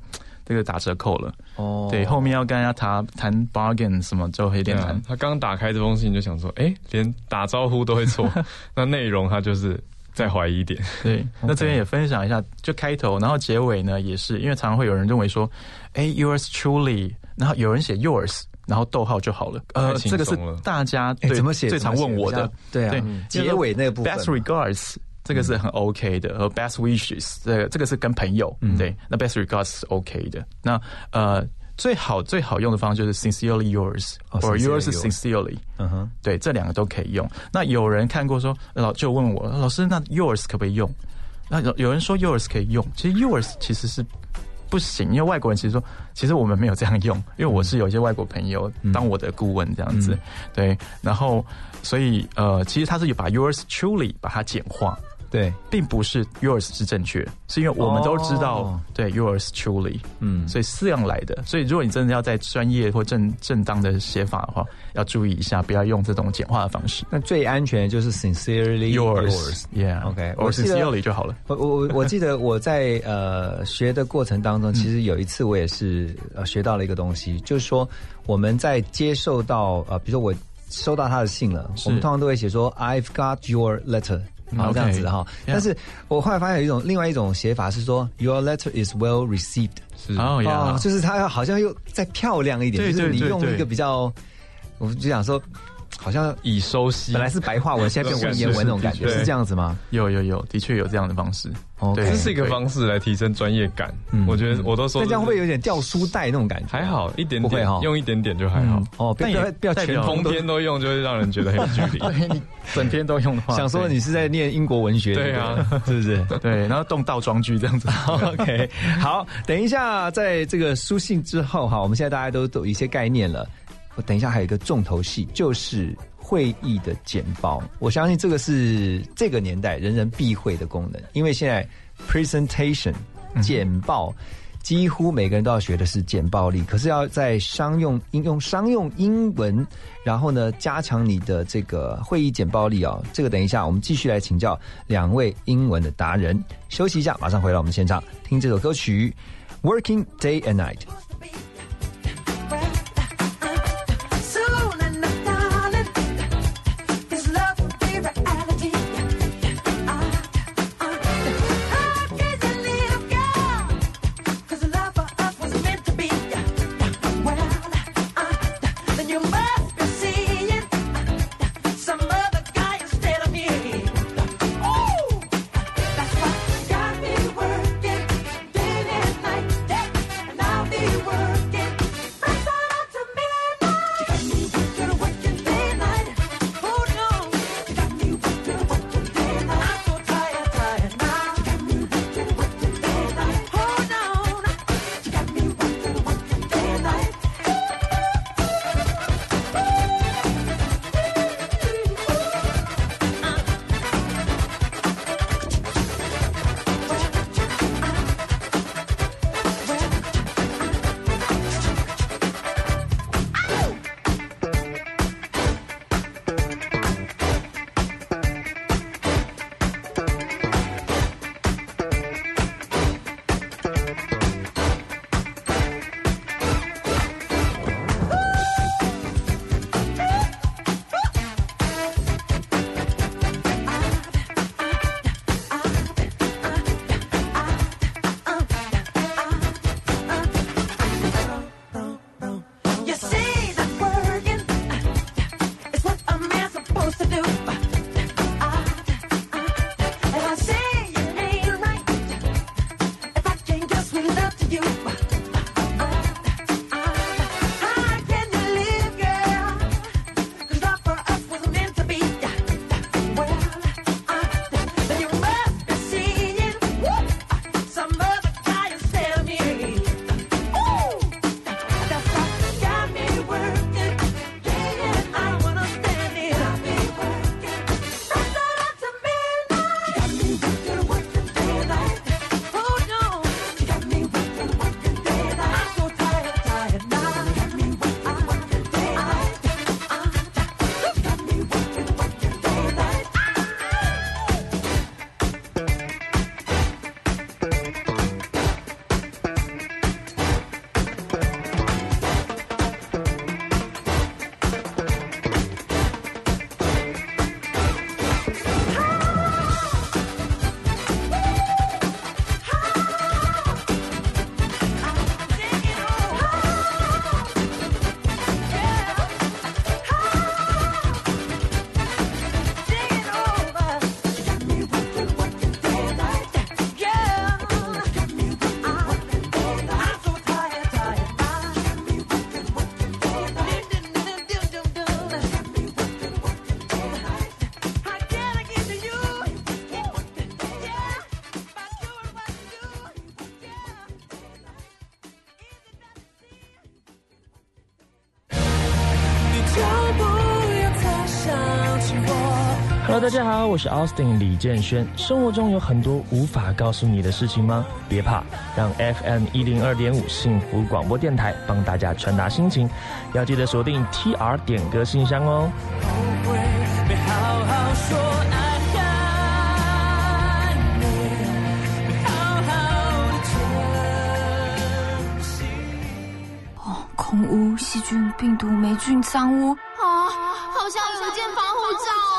这个打折扣了。哦对，后面要跟人家谈谈 bargain 什么就会有点难。啊，他刚打开这封信就想说，哎，连打招呼都会错，那内容他就是再怀疑一点。对，那这边也分享一下，就开头，然后结尾呢也是，因为常常会有人认为说，哎，yours truly，然后有人写 yours，然后逗号就好了。呃，这个是大家哎，对怎么写？最常问我的，对啊。对，结尾那个部分。Best regards。这个是很 OK 的，和 best wishes，这个这个是跟朋友，对，那 best regards 是 OK 的。那呃，最好最好用的方式就是 sincerely yours，哦或 yours yours sincerely，嗯哼，对，这两个都可以用。那有人看过说，老就问我老师，那 yours 可不可以用？那有有人说 yours 可以用，其实 yours 其实是不行，因为外国人其实说，其实我们没有这样用，因为我是有一些外国朋友当我的顾问这样子，对，然后所以呃，其实他是有把 yours truly 把它简化。对，并不是 yours 是正确，是因为我们都知道，哦对 yours truly，嗯，所以是这样来的。所以如果你真的要在专业或正正当的写法的话，要注意一下，不要用这种简化的方式。那最安全的就是 sincerely yours，yeah，OK，或我记得 sincerely 就好了。我我我我记得我在呃学的过程当中，其实有一次我也是呃学到了一个东西，就是说我们在接受到呃，比如说我收到他的信了，我们通常都会写说 I've got your letter。好，这样子哈。但是我后来发现有一种另外一种写法是说，Your letter is well received。是哦呀，就是它好像又再漂亮一点，就是你用一个比较，我就想说。好像以收息，本来是白话文，现在变文言文那种感觉，是这样子吗？有有有，的确有这样的方式。对，这是一个方式来提升专业感。我觉得我都说，那这样会不会有点掉书袋那种感觉？还好，一点不会哈，用一点点就还好。哦，不要不要全通篇都用，就会让人觉得很有距离。对 你整篇都用的话，想说你是在念英国文学，对啊，是不是？对，然后动倒装句这样子。OK，好，等一下，在这个书信之后哈，我们现在大家都都有一些概念了。我等一下还有一个重头戏，就是。会议的简报，我相信这个是这个年代人人必会的功能，因为现在 presentation 简报，几乎每个人都要学的是简报力。可是要在商用应用商用英文，然后呢加强你的这个会议简报力啊、哦。这个等一下我们继续来请教两位英文的达人。休息一下，马上回到我们现场，听这首歌曲《Working Day and Night》。Hello，大家好，我是 Austin 李建轩。生活中有很多无法告诉你的事情吗？别怕，让 FM 一零二点五幸福广播电台帮大家传达心情。要记得锁定 TR 点歌信箱哦。空污、细菌、病毒、霉菌、脏污啊，好像有一件防护罩。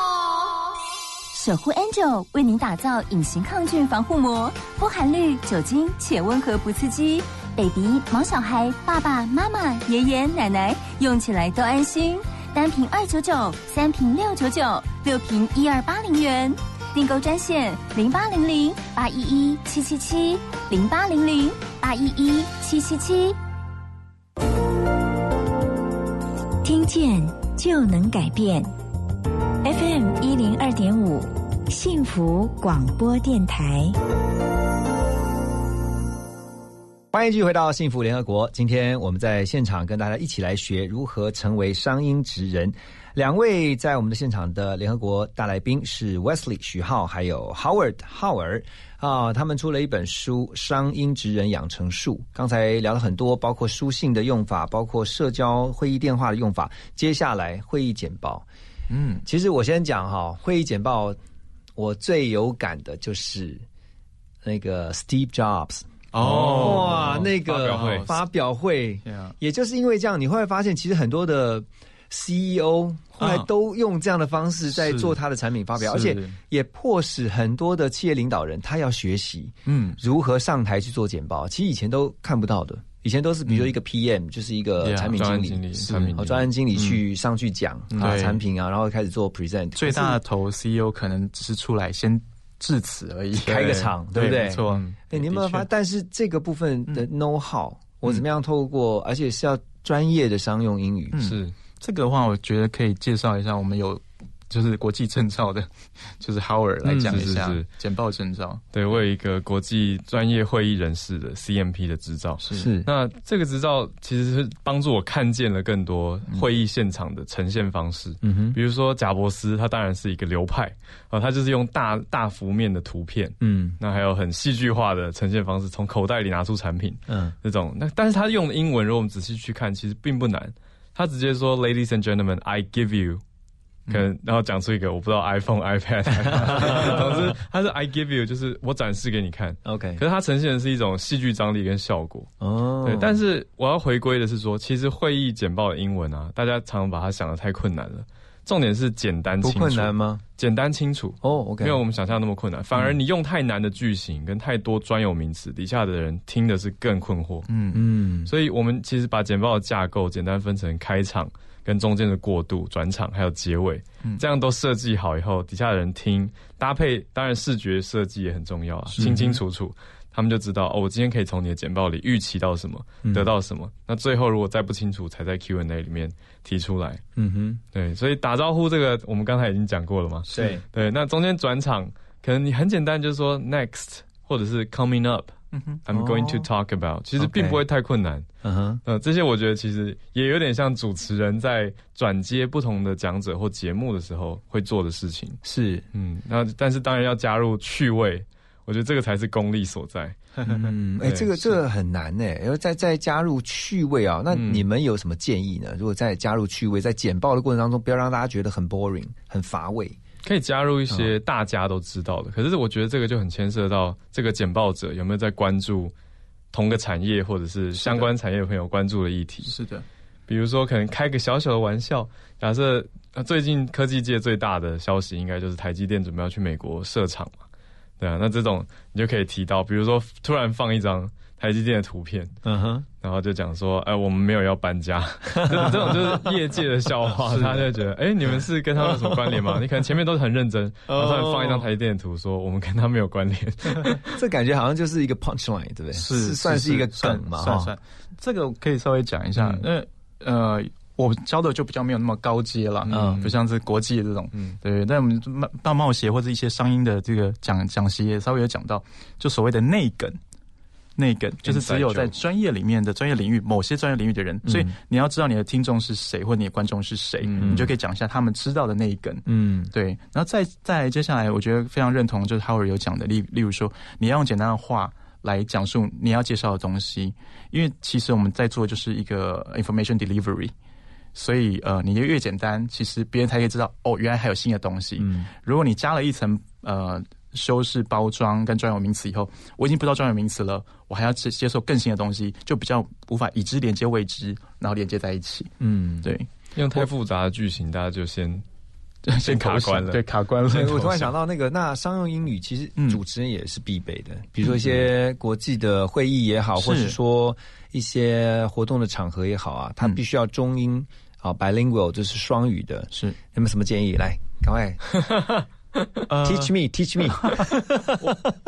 守护 Angel 为您打造隐形抗菌防护膜，不含氯酒精且温和不刺激，baby、毛小孩、爸爸妈妈、爷爷奶奶用起来都安心。单瓶二九九，三瓶六九九，六瓶一二八零元。订购专线零八零零八一一七七七零八零零八一一七七七。听见就能改变。FM 一零二点五，幸福广播电台。欢迎继续回到幸福联合国。今天我们在现场跟大家一起来学如何成为商音职人。两位在我们的现场的联合国大来宾是 Wesley 许浩，还有 Howard 浩尔啊，他们出了一本书《商音职人养成术》。刚才聊了很多，包括书信的用法，包括社交会议电话的用法。接下来会议简报，嗯，其实我先讲哈，会议简报我最有感的就是那个 Steve Jobs。哦。哇，那个发表会。发表会。也就是因为这样，你会发现其实很多的 CEO 后来都用这样的方式在做他的产品发表，而且也迫使很多的企业领导人他要学习嗯，如何上台去做简报。其实以前都看不到的，以前都是比如说一个 PM，、就是一个产品经理。专案经理、是产品哦，专案经理去上去讲啊产品啊，然后开始做 present，最大的头 CEO 可能只是出来先致辞而已，开个场，对不对？没错。哎，你有没有发现？但是这个部分的 know how，、我怎么样透过，而且是要专业的商用英语，嗯。是。这个的话，我觉得可以介绍一下，我们有就是国际证照的，就是 Howard 来讲一下嗯是是是简报证照。对我有一个国际专业会议人士的 CMP 的执照。是那这个执照其实是帮助我看见了更多会议现场的呈现方式。嗯哼，比如说贾伯斯，他当然是一个流派啊，他就是用大大幅面的图片，嗯那还有很戏剧化的呈现方式，从口袋里拿出产品嗯这种。那但是他用的英文，如果我们仔细去看，其实并不难。他直接说：“Ladies and gentlemen, I give you。”可能然后讲出一个我不知道 iPhone、iPad，总之它是 I give you，就是我展示给你看。，OK，可是它呈现的是一种戏剧张力跟效果。哦，对，但是我要回归的是说，其实会议简报的英文啊，大家常常把它想的太困难了。重点是简单清楚，不困难吗？简单清楚。哦，OK，没有我们想象那么困难，反而你用太难的句型跟太多专有名词，底下的人听的是更困惑。嗯嗯所以我们其实把简报的架构简单分成开场、跟中间的过渡、转场还有结尾，嗯这样都设计好以后，底下的人听搭配，当然视觉设计也很重要啊，清清楚楚。他们就知道哦，我今天可以从你的简报里预期到什么，嗯得到什么。那最后如果再不清楚，才在 Q&A 里面提出来。嗯哼，对，所以打招呼这个我们刚才已经讲过了嘛。对，对，那中间转场可能你很简单，就是说 next 或者是 coming up。嗯哼 I'm going to 哦 talk about，其实并不会太困难。嗯哼，呃，这些我觉得其实也有点像主持人在转接不同的讲者或节目的时候会做的事情。是，嗯，那但是当然要加入趣味，我觉得这个才是功力所在。嗯，哎，对这个这个很难呢，然后再再加入趣味啊，那嗯你们有什么建议呢？如果再加入趣味，在简报的过程当中，不要让大家觉得很 boring、很乏味。可以加入一些大家都知道的，可是我觉得这个就很牵涉到这个简报者有没有在关注同个产业或者是相关产业的朋友关注的议题。是的，比如说，可能开个小小的玩笑，假设呃最近科技界最大的消息，应该就是台积电准备要去美国设厂嘛，对啊，那这种你就可以提到，比如说突然放一张台积电的图片，嗯哼，然后就讲说，哎、我们没有要搬家，这 种这种就是业界的笑话，他就会觉得，哎、你们是跟他们有什么关联吗？你可能前面都是很认真，然后突然放一张台积电的图，说我们跟他没有关联，这感觉好像就是一个 punch line，对不对？是算是一个梗嘛，哈。算算。这个可以稍微讲一下，因为呃，我教的就比较没有那么高阶了，嗯。嗯，不像是国际的这种，嗯。对。但我们大贸协或者一些商音的这个讲讲习也稍微有讲到，就所谓的内梗，内梗，就是只有在专业里面的专业领域某些专业领域的人，所以你要知道你的听众是谁，或你的观众是谁，你就可以讲一下他们知道的那一梗。嗯。对，然后再再接下来，我觉得非常认同，就是 Howard 有讲的，例例如说，你要用简单的话来讲述你要介绍的东西，因为其实我们在做就是一个 information delivery，所以呃，你越简单，其实别人才可以知道哦，原来还有新的东西。嗯。如果你加了一层呃修饰包装跟专有名词以后，我已经不知道专有名词了，我还要接接受更新的东西，就比较无法已知连接未知，然后连接在一起。嗯，对，用太复杂的句型，大家就先先卡关了。对，卡关了。对，我突然想到那个，那商用英语其实嗯主持人也是必备的，比如说一些国际的会议也好，是或者说一些活动的场合也好啊，它嗯必须要中英啊 bilingual，就是双语的。是有没有什么建议？来，赶快 呃 teach me，teach me。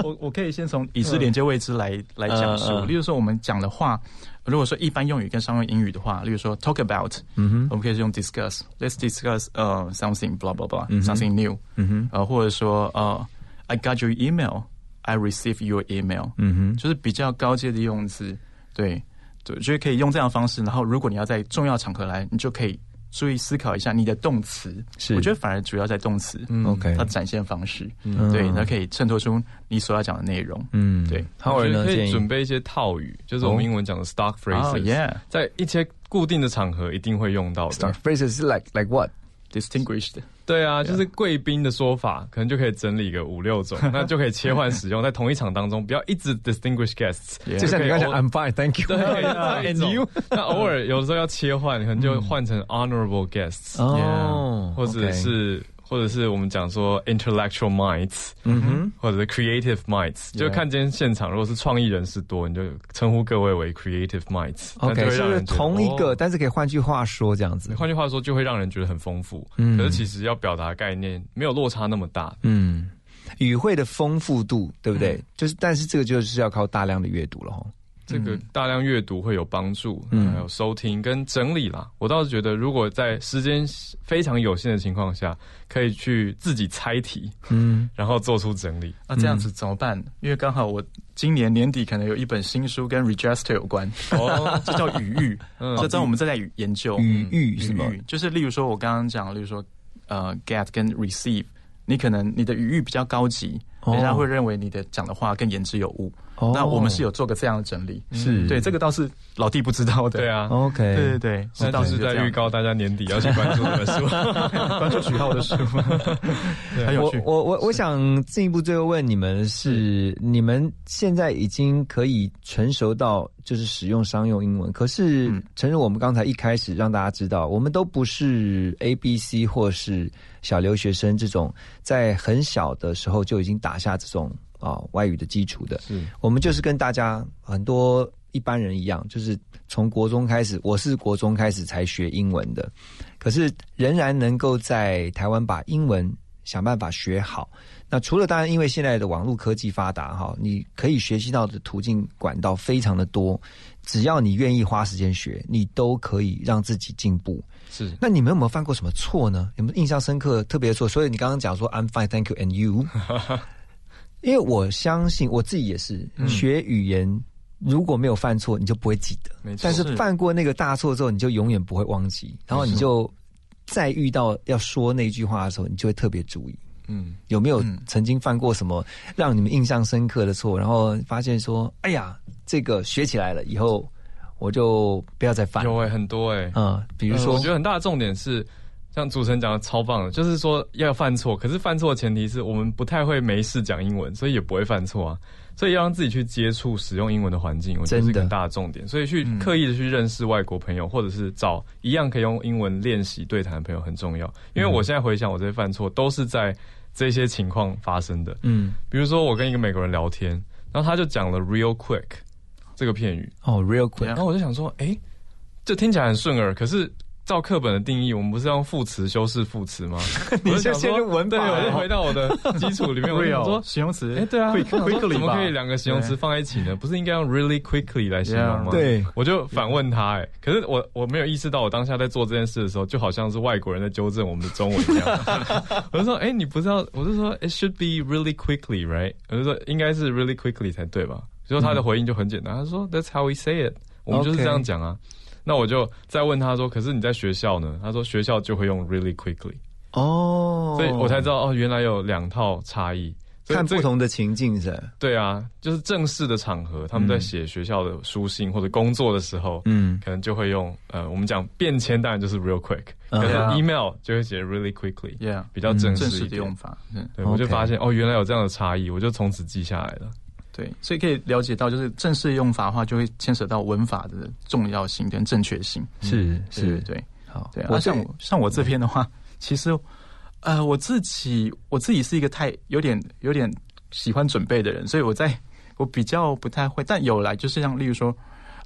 我我可以先从已知连接未知来来讲述。例如说，我们讲的话，如果说一般用语跟商用英语的话，例如说 talk about，嗯哼，我们可以用 discuss，let's discuss 呃 something blah blah blah 嗯哼 something new，嗯哼，呃或者说呃 I got your email，I received your email，嗯哼，就是比较高阶的用词，对对，就是可以用这样的方式。然后如果你要在重要场合来，你就可以注意思考一下你的动词。是。我觉得反而主要在动词，嗯 OK 它展现方式，嗯。对，那可以衬托出你所要讲的内容。嗯，对。还有呢建议我觉得可以准备一些套语，就是我们哦英文讲的 stock 哦 phrases，、，yeah，在一些固定的场合一定会用到的。Stock。phrases 是 like like what？distinguished，对啊，就是贵宾的说法，可能就可以整理个五六种，那就可以切换使用，在同一场当中，不要一直 distinguished guests。就像你刚才可以讲 I'm fine，thank you。对 you。那偶尔有的时候要切换，可能就换成 honorable guests，、哦，或者是或者是我们讲说 intellectual minds，嗯哼，或者是 creative minds，就看今天现场如果是创意人士多，你就称呼各位为 creative minds。那 OK，是就会让人觉得同一个，哦但是可以换句话说这样子。换句话说，就会让人觉得很丰富。嗯可是其实要表达概念没有落差那么大。嗯，语汇的丰富度，对不对？就是，但是这个就是要靠大量的阅读了哈。这个大量阅读会有帮助，嗯还有收听跟整理啦。我倒是觉得，如果在时间非常有限的情况下，可以去自己猜题，嗯，然后做出整理。那这样子怎么办？因为刚好我今年年底可能有一本新书跟 register 有关，哦，这叫语域，嗯这在我们正在研究语域是吗？语域就是例如说我刚刚讲，例如说呃 get 跟 receive，你可能你的语域比较高级，哦。人家会认为你的讲的话更言之有物。哦。那我们是有做个这样的整理，是。对这个倒是老弟不知道的。对啊，OK，对对对，那倒就是在预告大家年底要去关注这本书。关注徐浩的书，很有趣。我我我我想进一步最后问你们是，你们现在已经可以成熟到就是使用商用英文，可是嗯。诚如我们刚才一开始让大家知道，我们都不是 A B C 或是小留学生这种在很小的时候就已经打下这种啊外语的基础的，是。我们就是跟大家很多一般人一样，就是从国中开始，我是国中开始才学英文的，可是仍然能够在台湾把英文想办法学好。那除了当然，因为现在的网络科技发达哈，你可以学习到的途径管道非常的多，只要你愿意花时间学，你都可以让自己进步。是那你们有没有犯过什么错呢？有没有印象深刻特别的错？所以你刚刚讲说 I'm fine, thank you, and you。因为我相信我自己也是、学语言，如果没有犯错，你就不会记得。没错但是是犯过那个大错之后，你就永远不会忘记，然后你就再遇到要说那句话的时候，你就会特别注意。嗯，有没有嗯曾经犯过什么让你们印象深刻的错？然后发现说，哎呀，这个学起来了，以后我就不要再犯。有哎、很多哎、嗯，比如说，呃我觉得很大的重点是，像主持人讲的超棒的，就是说要犯错，可是犯错的前提是我们不太会没事讲英文，所以也不会犯错啊。所以要让自己去接触使用英文的环境，我觉得是很大的重点。所以去刻意的去认识外国朋友，或者是找一样可以用英文练习对谈的朋友很重要。因为我现在回想我这些犯错，都是在这些情况发生的。嗯，比如说我跟一个美国人聊天，然后他就讲了 “real quick” 这个片语，哦，real quick，然后我就想说，哎、这听起来很顺耳，可是照课本的定义，我们不是要用副词修饰副词吗？你我就想说就陷入文法对，我就回到我的基础里面，我说。形容词，哎、对啊 quickly 吧怎么可以两个形容词放在一起呢？不是应该用 really quickly 来形容吗对我就反问他、哎，可是我我没有意识到，我当下在做这件事的时候，就好像是外国人在纠正我们的中文一样。我就说，哎、你不知道？我就说，it should be really quickly, right？我就说应该是 really quickly 才对吧？比如说他的回应就很简单，他说 That's how we say it，我们就是这样讲啊。那我就再问他说，可是你在学校呢？他说学校就会用 really quickly，哦，所以我才知道哦，原来有两套差异。看不同的情境是，对啊，就是正式的场合，他们在写学校的书信或者工作的时候，嗯。可能就会用呃，我们讲便签当然就是 real quick，嗯。可是 email 就会写 really quickly，，Yeah，比较正正式的用法，嗯，对，我就发现哦，原来有这样的差异，我就从此记下来了。对，所以可以了解到，就是正式用法的话，就会牵扯到文法的重要性跟正确性。是是，对好，对。那啊，像我像我这边的话，其实呃，我自己我自己是一个太有点有点喜欢准备的人，所以我在我比较不太会，但有来就是像例如说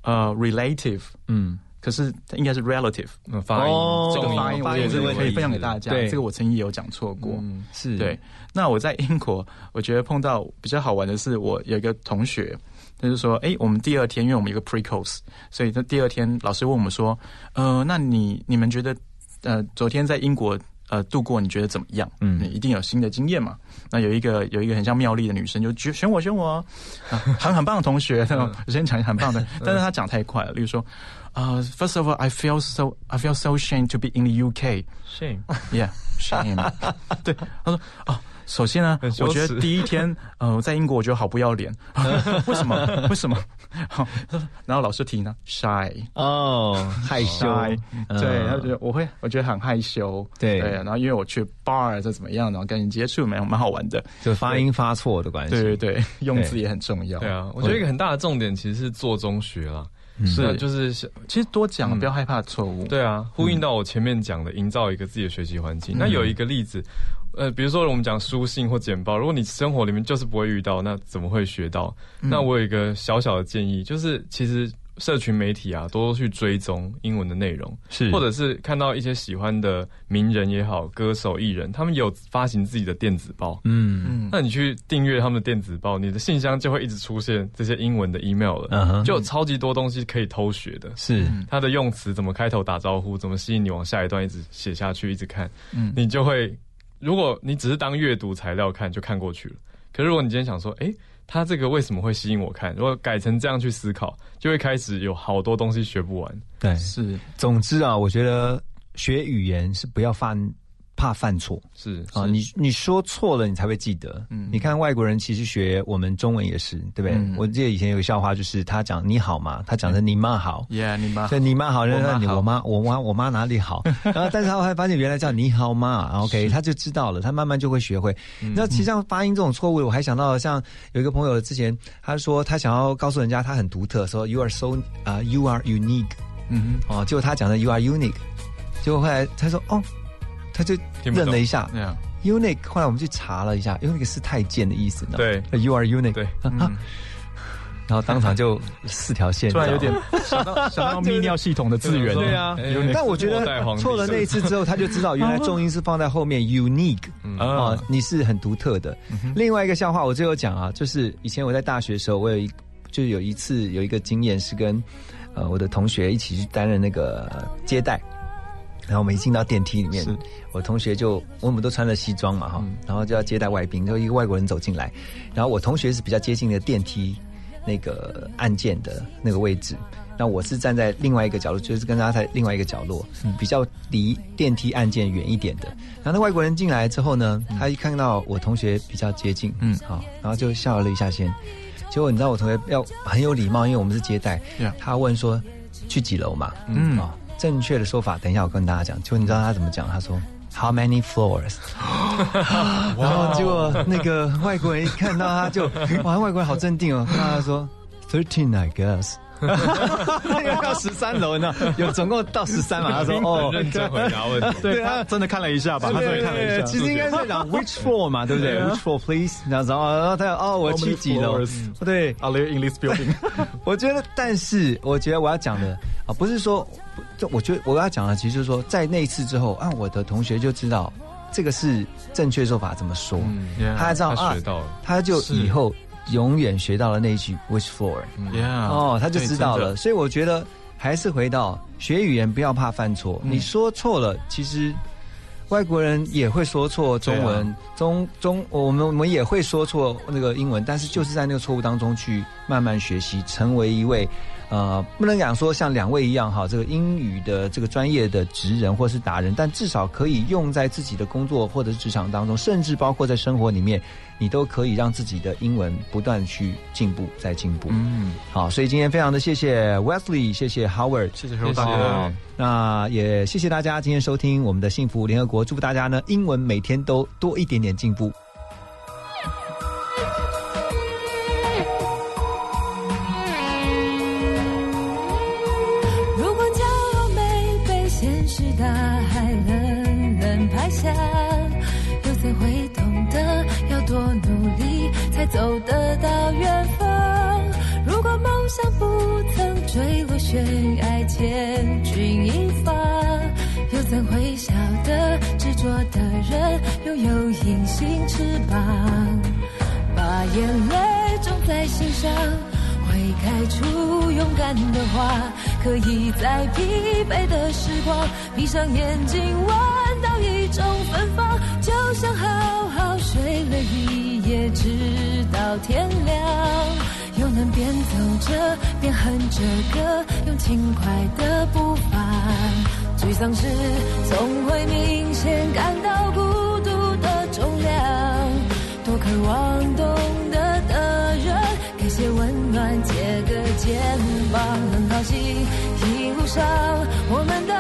呃 relative，嗯，可是它应该是 relative。那发音哦这个发音我也是可以分享给大家，对这个我曾经也有讲错过。嗯是对，那我在英国，我觉得碰到比较好玩的是，我有一个同学，他就说：“哎，我们第二天，因为我们有一个 pre course，所以他第二天老师问我们说，呃，那你你们觉得，呃，昨天在英国呃度过，你觉得怎么样？嗯你一定有新的经验嘛？那有一个有一个很像妙丽的女生就选选我选我，啊很很棒的同学，那 种 我先讲很棒的，但是他讲太快了，例如说。呃、f i r s t of all, I feel so, I feel so ashamed to be in the UK. shame，Yeah, shame. 对，他说哦，首先呢，我觉得第一天，呃，我在英国我觉得好不要脸，为什么？为什么？好，然后老师提呢，shy。哦，害羞。对，他觉得我会，我觉得很害羞，对。对，然后因为我去 bar 这怎么样，然后跟人接触，蛮蛮好玩的，就发音发错的关系，对对对，用字也很重要，对啊，我觉得一个很大的重点其实是做中学啦，是。那就是其实多讲，嗯。不要害怕错误，对啊，呼应到我前面讲的，营造一个自己的学习环境。那有一个例子，呃，比如说我们讲书信或简报，如果你生活里面就是不会遇到，那怎么会学到？那我有一个小小的建议，就是其实社群媒体啊，多多去追踪英文的内容，是。或者是看到一些喜欢的名人也好，歌手艺人，他们有发行自己的电子报。嗯。嗯，那你去订阅他们的电子报，你的信箱就会一直出现这些英文的 email 了，嗯哼。就有超级多东西可以偷学的。是。它的用词怎么开头打招呼，怎么吸引你往下一段一直写下去，一直看，嗯。你就会，如果你只是当阅读材料看，就看过去了。可是如果你今天想说，诶，他这个为什么会吸引我看？如果改成这样去思考，就会开始有好多东西学不完。对。是总之啊，我觉得学语言是不要犯怕犯错。是啊，你你说错了，你才会记得。嗯。你看外国人其实学我们中文也是，对不对？嗯。我记得以前有个笑话，就是他讲你好嘛，他讲的你妈好。，Yeah，你妈所以你妈好，然后你我我妈我妈我妈哪里好，然后但是他会发现原来叫你好妈，OK，他就知道了，他慢慢就会学会。那其实像发音这种错误，我还想到像有一个朋友之前他说他想要告诉人家他很独特，说 you are so 啊、you are unique 嗯哦，结果他讲的 you are unique，结果后来他说哦，他就听不懂。愣了一下，，unique，后来我们去查了一下，unique 是太监的意思呢。对，you are unique，对 然后当场就四条线，突然有点想到 想到泌尿系统的资源，对啊。哎但我觉得错了那一次之后，他就知道原来重音是放在后面 unique 嗯。啊、你是很独特的。另外一个笑话，我最后讲啊，就是以前我在大学的时候，我有一就有一次有一个经验是跟呃我的同学一起去担任那个呃接待。然后我们一进到电梯里面，我同学就我们都穿着西装嘛哈，然后就要接待外宾，就一个外国人走进来，然后我同学是比较接近的电梯那个按键的那个位置，那我是站在另外一个角落，就是跟他在另外一个角落，比较离电梯按键远一点的。然后那外国人进来之后呢，他一看到我同学比较接近，嗯。嗯，好，然后就笑了一下先。结果你知道我同学要很有礼貌，因为我们是接待。他问说去几楼嘛，嗯。啊、正确的说法，等一下我跟大家讲。结果你知道他怎么讲？他说 How many floors？然后结果那个外国人一看到他就，哇，外国人好镇定哦，看到他说 Thirteen I guess。因为到十三楼呢，有总共到十三嘛。他说：“哦，认真回答问题。对他真的看了一下吧，他真的看了一下，其实应该是在讲 which floor 嘛，对不对？Which floor please？然后然后他哦，我去几楼？对，I live in this building。我觉得，但是我觉得我要讲的啊，不是说，就我觉得我要讲的，其实就是说，在那一次之后，啊，我的同学就知道这个是正确做法怎么说，嗯，他知道啊他学，到了，他就以后永远学到了那一句 which floor，Yeah，哦，他就知道了。所以我觉得还是回到学语言，不要怕犯错。嗯。你说错了，其实外国人也会说错中文，对中中我们我们也会说错那个英文，但是就是在那个错误当中去慢慢学习，成为一位呃，不能讲说像两位一样哈，这个英语的这个专业的职人或是达人，但至少可以用在自己的工作或者是职场当中，甚至包括在生活里面，你都可以让自己的英文不断去进步，再进步。嗯，好，所以今天非常的谢谢 Wesley，谢谢 Howard，谢谢谢谢。那也谢谢大家今天收听我们的幸福联合国，祝福大家呢英文每天都多一点点进步。怎会晓得执着的人拥有隐形翅膀？把眼泪种在心上。会开出勇敢的花，可以在疲惫的时光，闭上眼睛闻到一种芬芳，就像好好睡了一夜，直到天亮，又能边走着边哼着歌，用轻快的步伐。沮丧时总会明显感到孤独的重量，多渴望懂得的人。给些温暖，借个肩膀，很好奇一路上我们的